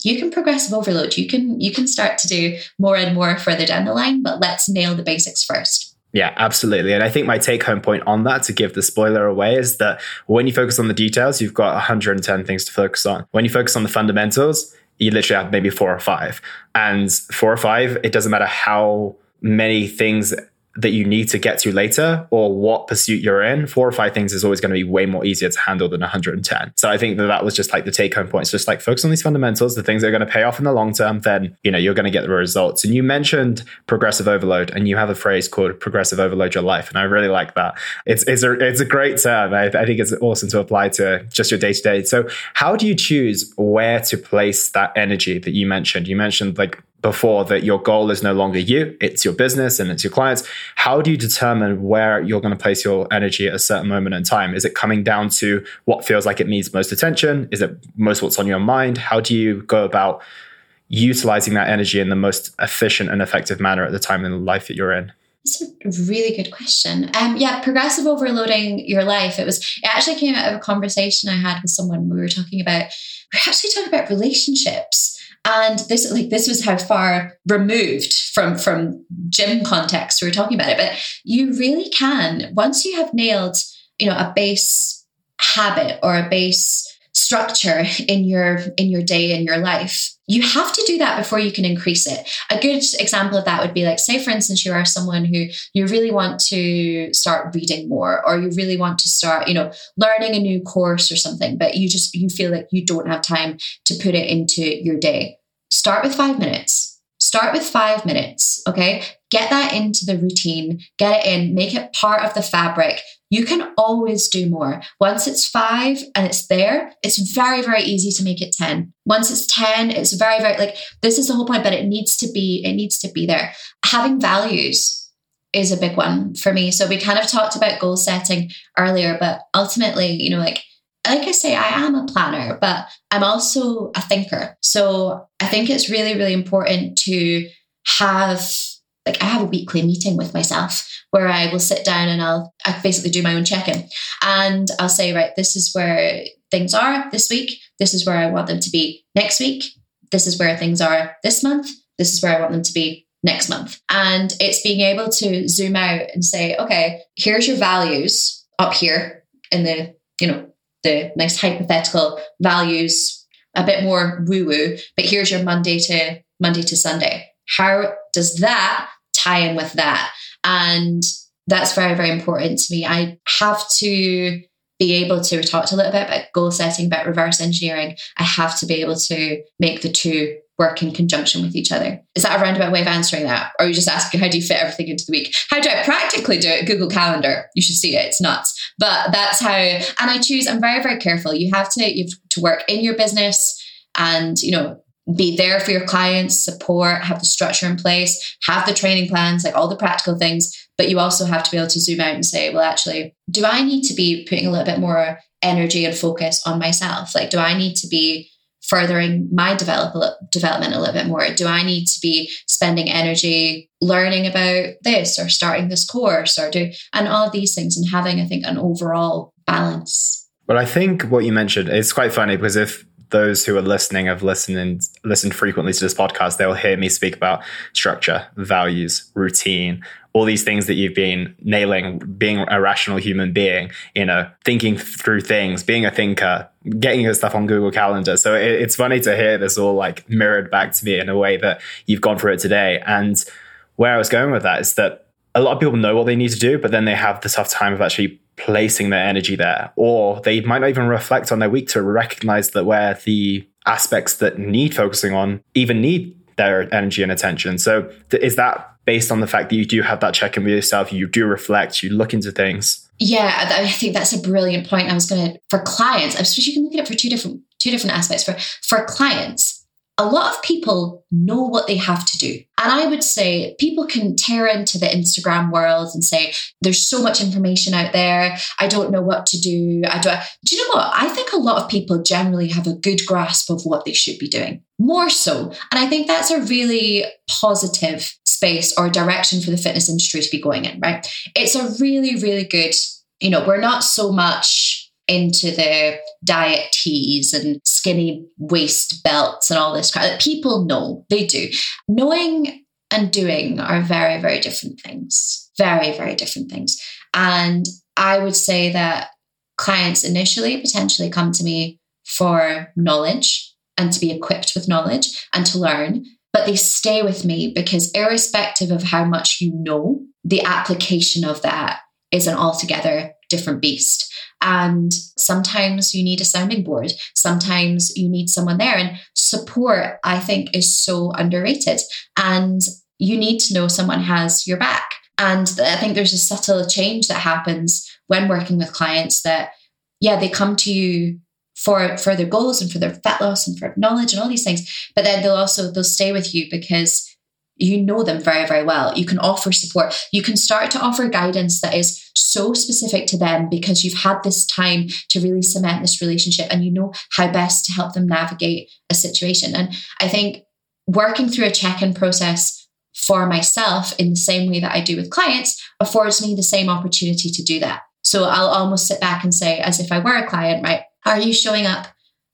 you can progressive overload. You can you can start to do more and more further down the line, but let's nail the basics first. Yeah, absolutely. And I think my take home point on that to give the spoiler away is that when you focus on the details, you've got 110 things to focus on. When you focus on the fundamentals, you literally have maybe four or five. And four or five, it doesn't matter how many things that you need to get to later or what pursuit you're in, four or five things is always going to be way more easier to handle than 110. So I think that that was just like the take home point. It's just like focus on these fundamentals, the things that are going to pay off in the long term, then, you know, you're going to get the results. And you mentioned progressive overload and you have a phrase called progressive overload your life. And I really like that. It's, it's a, it's a great term. I, I think it's awesome to apply to just your day to day. So how do you choose where to place that energy that you mentioned? You mentioned like before that your goal is no longer you, it's your business and it's your clients. How do you determine where you're going to place your energy at a certain moment in time? Is it coming down to what feels like it needs most attention? Is it most what's on your mind? How do you go about utilizing that energy in the most efficient and effective manner at the time in the life that you're in? It's a really good question. Um, yeah, progressive overloading your life. It was. It actually came out of a conversation I had with someone. We were talking about. We are actually talking about relationships and this like this was how far removed from from gym context we were talking about it. But you really can once you have nailed you know a base habit or a base structure in your in your day in your life. You have to do that before you can increase it. A good example of that would be like say for instance you are someone who you really want to start reading more or you really want to start you know learning a new course or something but you just you feel like you don't have time to put it into your day. Start with 5 minutes Start with five minutes, okay? Get that into the routine, get it in, make it part of the fabric. You can always do more. Once it's five and it's there, it's very, very easy to make it 10. Once it's 10, it's very, very like this is the whole point, but it needs to be, it needs to be there. Having values is a big one for me. So we kind of talked about goal setting earlier, but ultimately, you know, like like I say, I am a planner, but I'm also a thinker. So I think it's really, really important to have like I have a weekly meeting with myself where I will sit down and I'll I basically do my own check-in. And I'll say, right, this is where things are this week. This is where I want them to be next week. This is where things are this month. This is where I want them to be next month. And it's being able to zoom out and say, okay, here's your values up here in the, you know, the nice hypothetical values, a bit more woo woo, but here's your Monday to Monday to Sunday. How does that tie in with that? And that's very, very important to me. I have to be able to, we talked a little bit about goal setting, about reverse engineering. I have to be able to make the two work in conjunction with each other. Is that a roundabout way of answering that? Or are you just asking how do you fit everything into the week? How do I practically do it? Google Calendar. You should see it. It's nuts. But that's how and I choose, I'm very, very careful. You have to you have to work in your business and you know be there for your clients, support, have the structure in place, have the training plans, like all the practical things. But you also have to be able to zoom out and say, well, actually, do I need to be putting a little bit more energy and focus on myself? Like, do I need to be furthering my develop, development a little bit more? Do I need to be spending energy learning about this or starting this course or do, and all of these things and having, I think, an overall balance? Well, I think what you mentioned is quite funny because if those who are listening have listened and listened frequently to this podcast, they'll hear me speak about structure, values, routine, all these things that you've been nailing, being a rational human being, you know, thinking through things, being a thinker, getting your stuff on Google Calendar. So it, it's funny to hear this all like mirrored back to me in a way that you've gone through it today. And where I was going with that is that a lot of people know what they need to do, but then they have the tough time of actually placing their energy there, or they might not even reflect on their week to recognize that where the aspects that need focusing on even need their energy and attention. So, th- is that based on the fact that you do have that check in with yourself? You do reflect, you look into things. Yeah, I think that's a brilliant point. I was going to for clients. I suppose you can look at it for two different two different aspects. For for clients, a lot of people know what they have to do. And I would say people can tear into the Instagram world and say, there's so much information out there. I don't know what to do. I don't. Do you know what? I think a lot of people generally have a good grasp of what they should be doing, more so. And I think that's a really positive space or direction for the fitness industry to be going in, right? It's a really, really good, you know, we're not so much into the diet teas and skinny waist belts and all this crap. People know, they do. Knowing and doing are very, very different things. Very, very different things. And I would say that clients initially potentially come to me for knowledge and to be equipped with knowledge and to learn, but they stay with me because, irrespective of how much you know, the application of that is an altogether different beast. And sometimes you need a sounding board. Sometimes you need someone there. And support, I think, is so underrated. And you need to know someone has your back. And I think there's a subtle change that happens when working with clients that, yeah, they come to you for for their goals and for their fat loss and for knowledge and all these things but then they'll also they'll stay with you because you know them very, very well. You can offer support. You can start to offer guidance that is so specific to them because you've had this time to really cement this relationship and you know how best to help them navigate a situation. And I think working through a check in process for myself in the same way that I do with clients affords me the same opportunity to do that. So I'll almost sit back and say, as if I were a client, right? Are you showing up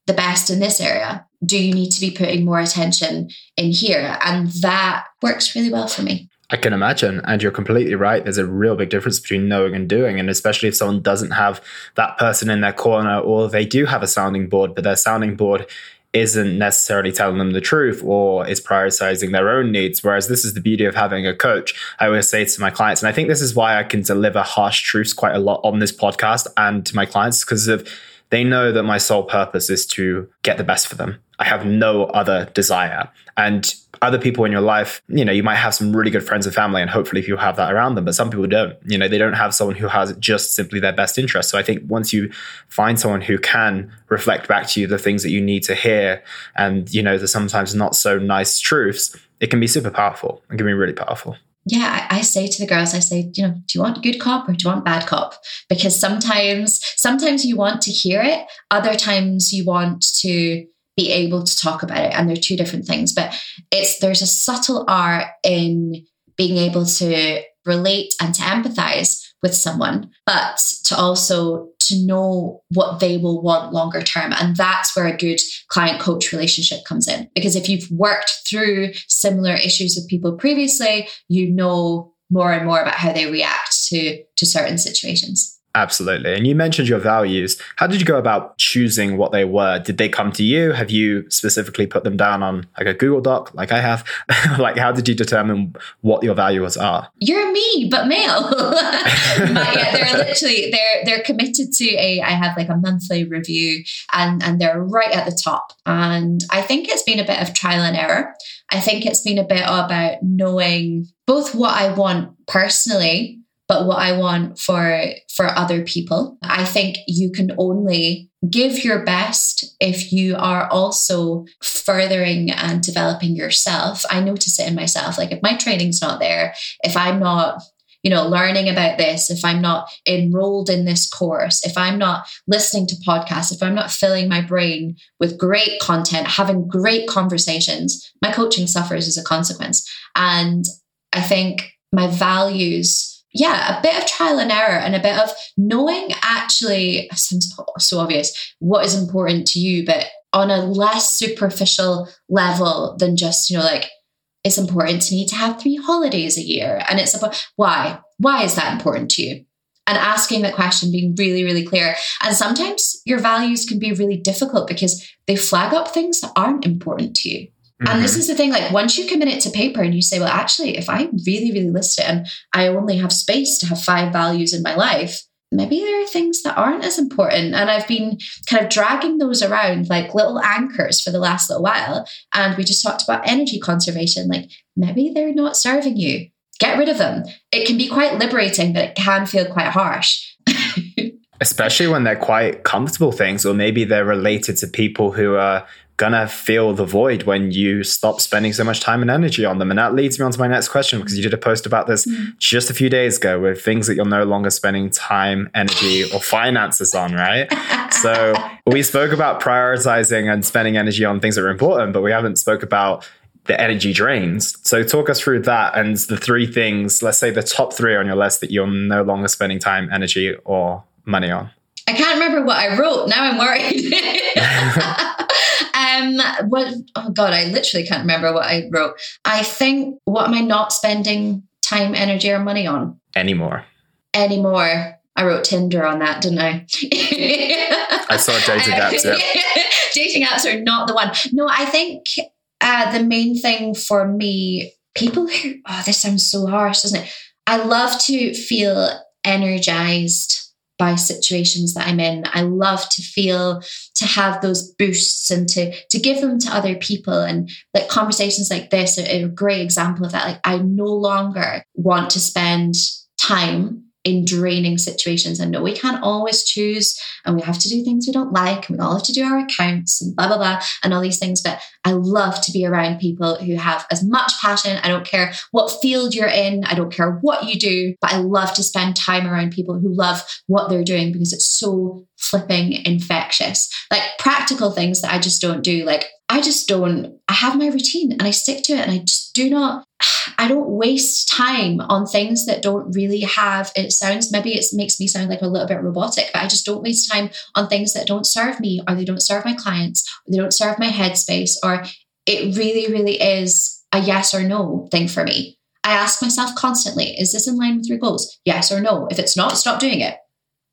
the best in this area? Do you need to be putting more attention in here? And that works really well for me. I can imagine. And you're completely right. There's a real big difference between knowing and doing. And especially if someone doesn't have that person in their corner, or they do have a sounding board, but their sounding board isn't necessarily telling them the truth or is prioritizing their own needs. Whereas this is the beauty of having a coach. I always say to my clients, and I think this is why I can deliver harsh truths quite a lot on this podcast and to my clients because of they know that my sole purpose is to get the best for them. I have no other desire. And other people in your life, you know, you might have some really good friends and family, and hopefully you have that around them, but some people don't. You know, they don't have someone who has just simply their best interest. So I think once you find someone who can reflect back to you the things that you need to hear and, you know, the sometimes not so nice truths, it can be super powerful. It can be really powerful yeah, I, say to the girls, I say, you know, do you want good cop or do you want bad cop? Because sometimes, sometimes you want to hear it. Other times you want to be able to talk about it. And they're two different things. But it's, there's a subtle art in being able to relate and to empathize with someone, but to also to know what they will want longer term. And that's where a good client coach relationship comes in. Because if you've worked through similar issues with people previously, you know more and more about how they react to, to certain situations. Absolutely. And you mentioned your values. How did you go about choosing what they were? Did they come to you? Have you specifically put them down on like a Google Doc like I have? [LAUGHS] like how did you determine what your values are? You're me, but male. [LAUGHS] Yeah, they're literally they're they're committed to a I have like a monthly review and and they're right at the top. And I think it's been a bit of trial and error. I think it's been a bit about knowing both what I want personally but what I want for for other people. I think you can only give your best if you are also furthering and developing yourself. I notice it in myself. Like if my training's not there, if I'm not you know, learning about this, if I'm not enrolled in this course, if I'm not listening to podcasts, if I'm not filling my brain with great content, having great conversations, my coaching suffers as a consequence. And I think my values yeah, a bit of trial and error and a bit of knowing actually sounds so obvious what is important to you, but on a less superficial level than just, you know, like it's important to me to have three holidays a year. And it's about why? Why is that important to you? And asking that question, being really, really clear. And sometimes your values can be really difficult because they flag up things that aren't important to you. Mm-hmm. And this mm-hmm. is the thing like, once you commit it to paper and you say, well, actually, if I really, really list it and I only have space to have five values in my life, maybe there are things that aren't as important. And I've been kind of dragging those around like little anchors for the last little while. And we just talked about energy conservation. Like maybe they're not serving you. Get rid of them. It can be quite liberating, but it can feel quite harsh. [LAUGHS] Especially when they're quite comfortable things, or maybe they're related to people who are gonna feel the void when you stop spending so much time and energy on them. And that leads me on to my next question because you did a post about this mm. just a few days ago with things that you're no longer spending time, energy, or finances on, right? [LAUGHS] so we spoke about prioritizing and spending energy on things that are important, but we haven't spoke about the energy drains. So talk us through that and the three things, let's say the top three on your list that you're no longer spending time, energy, or money on. I can't remember what I wrote. Now I'm worried. [LAUGHS] [LAUGHS] um, what? Oh God, I literally can't remember what I wrote. I think what am I not spending time, energy, or money on anymore? Anymore. I wrote Tinder on that, didn't I? I saw dating [LAUGHS] apps. Yeah. [LAUGHS] dating apps are not the one. No, I think uh, the main thing for me, people who oh, this sounds so harsh, doesn't it? I love to feel energized by situations that I'm in. I love to feel to have those boosts and to to give them to other people. And like conversations like this are, a great example of that. Like I no longer want to spend time in draining situations. And no, we can't always choose, and we have to do things we don't like, and we all have to do our accounts and blah, blah, blah, and all these things. But I love to be around people who have as much passion. I don't care what field you're in, I don't care what you do, but I love to spend time around people who love what they're doing because it's so flipping infectious. Like practical things that I just don't do. Like I just don't, I have my routine and I stick to it and I just do not, I don't waste time on things that don't really have, it sounds, maybe it makes me sound like a little bit robotic, but I just don't waste time on things that don't serve me or they don't serve my clients, or they don't serve my headspace, or it really, really is a yes or no thing for me. I ask myself constantly, is this in line with your goals? Yes or no. If it's not, stop doing it.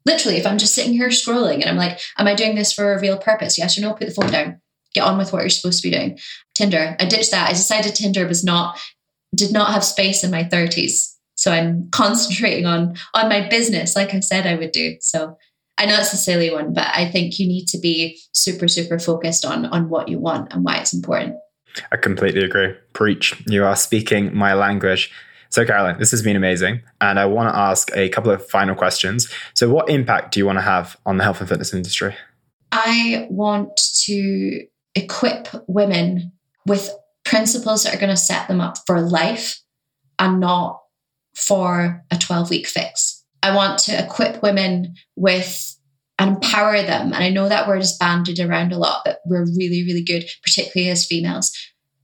Literally, if I'm just sitting here scrolling and I'm like, am I doing this for a real purpose? Yes or no, put the phone down get on with what you're supposed to be doing. Tinder, I ditched that. I decided Tinder was not did not have space in my 30s. So I'm concentrating on on my business like I said I would do. So I know it's a silly one, but I think you need to be super super focused on on what you want and why it's important. I completely agree. Preach. You are speaking my language. So, Caroline, this has been amazing. And I want to ask a couple of final questions. So, what impact do you want to have on the health and fitness industry? I want to equip women with principles that are going to set them up for life and not for a 12 week fix. I want to equip women with and empower them. And I know that word is banded around a lot, but we're really, really good, particularly as females,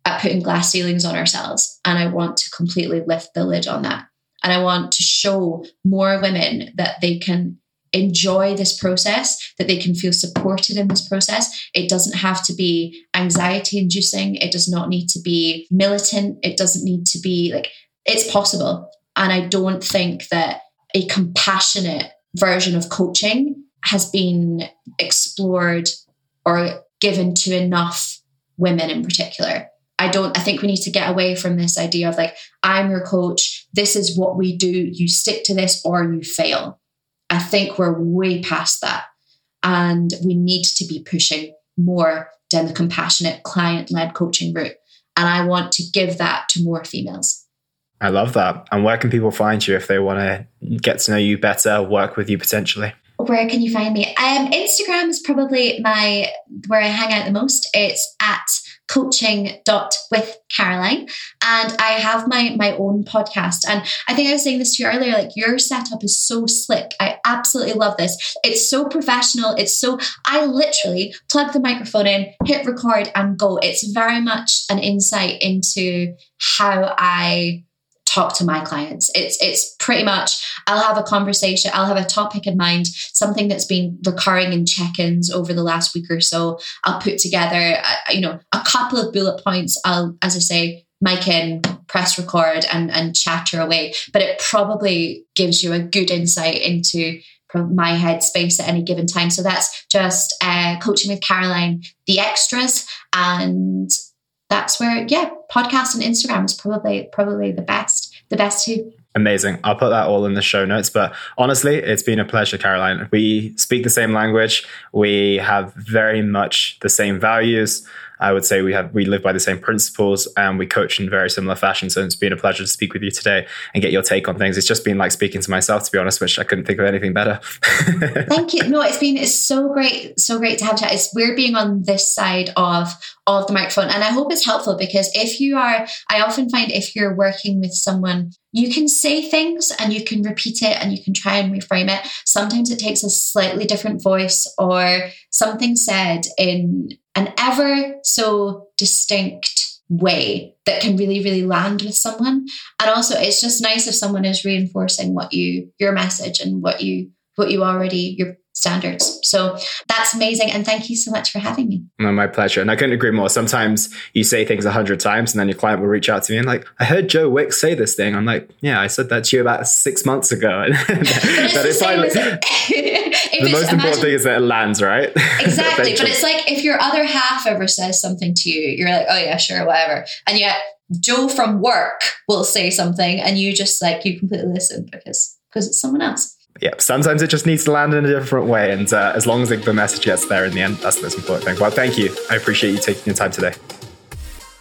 at putting glass ceilings on ourselves. And I want to completely lift the lid on that. And I want to show more women that they can enjoy this process, that they can feel supported in this process. It doesn't have to be anxiety inducing. It does not need to be militant. It doesn't need to be like, it's possible. And I don't think that a compassionate version of coaching has been explored or given to enough women in particular. I don't, I think we need to get away from this idea of like, I'm your coach. This is what we do. You stick to this or you fail. I think we're way past that. And we need to be pushing more down the compassionate client led coaching route. And I want to give that to more females. I love that. And where can people find you if they want to get to know you better, work with you potentially? where can you find me? Um, Instagram is probably my where I hang out the most. It's at coaching dot with Caroline. And I have my my own podcast. And I think I was saying this to you earlier, like your setup is so slick. I absolutely love this. It's so professional. It's so I literally plug the microphone in, hit record, and go. It's very much an insight into how I talk to my clients. It's it's pretty much I'll have a conversation, I'll have a topic in mind, something that's been recurring in check-ins over the last week or so. I'll put together, uh, you know, a couple of bullet points. I'll, as I say, mic in, press record, and and chatter away. But it probably gives you a good insight into my headspace at any given time. So that's just uh, coaching with Caroline, the extras, and that's where yeah podcast and instagram is probably probably the best the best two Amazing. I'll put that all in the show notes. But honestly, it's been a pleasure, Caroline. We speak the same language. We have very much the same values. I would say we have we live by the same principles and we coach in very similar fashion. So it's been a pleasure to speak with you today and get your take on things. It's just been like speaking to myself, to be honest, which I couldn't think of anything better. [LAUGHS] Thank you. No, it's been it's so great, so great to have chat. It's weird being on this side of of the microphone, and I hope it's helpful because if you are, I often find if you're working with someone you can say things and you can repeat it and you can try and reframe it. Sometimes it takes a slightly different voice or something said in an ever so distinct way that can really really land with someone and also it's just nice if someone is reinforcing what you your message and what you what you already your standards. So that's amazing. And thank you so much for having me. No, my pleasure. And I couldn't agree more. Sometimes you say things a hundred times and then your client will reach out to me and like, I heard Joe Wicks say this thing. I'm like, yeah, I said that to you about six months ago. [LAUGHS] that that is finally, [LAUGHS] the most important thing is that it lands, right? [LAUGHS] Exactly. but it's like if your other half ever says something to you, you're like, oh yeah, sure, whatever. And yet Joe from work will say something and you just like, you completely listen because because it's someone else yeah, sometimes it just needs to land in a different way. And uh, as long as the message gets there in the end, that's the most important thing. Well, thank you. I appreciate you taking your time today.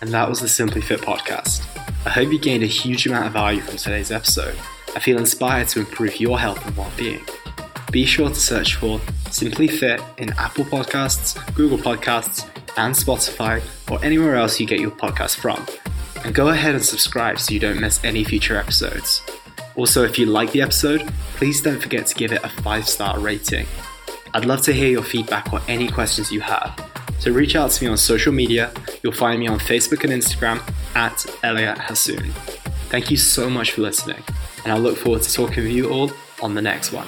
And that was the Simply Fit podcast. I hope you gained a huge amount of value from today's episode. I feel inspired to improve your health and well being. Be sure to search for Simply Fit in Apple Podcasts, Google Podcasts, and Spotify, or anywhere else you get your podcast from. And go ahead and subscribe so you don't miss any future episodes. Also, if you like the episode, please don't forget to give it a five star rating. I'd love to hear your feedback or any questions you have. So reach out to me on social media. You'll find me on Facebook and Instagram at Elliot Hasoon. Thank you so much for listening, and I look forward to talking with you all on the next one.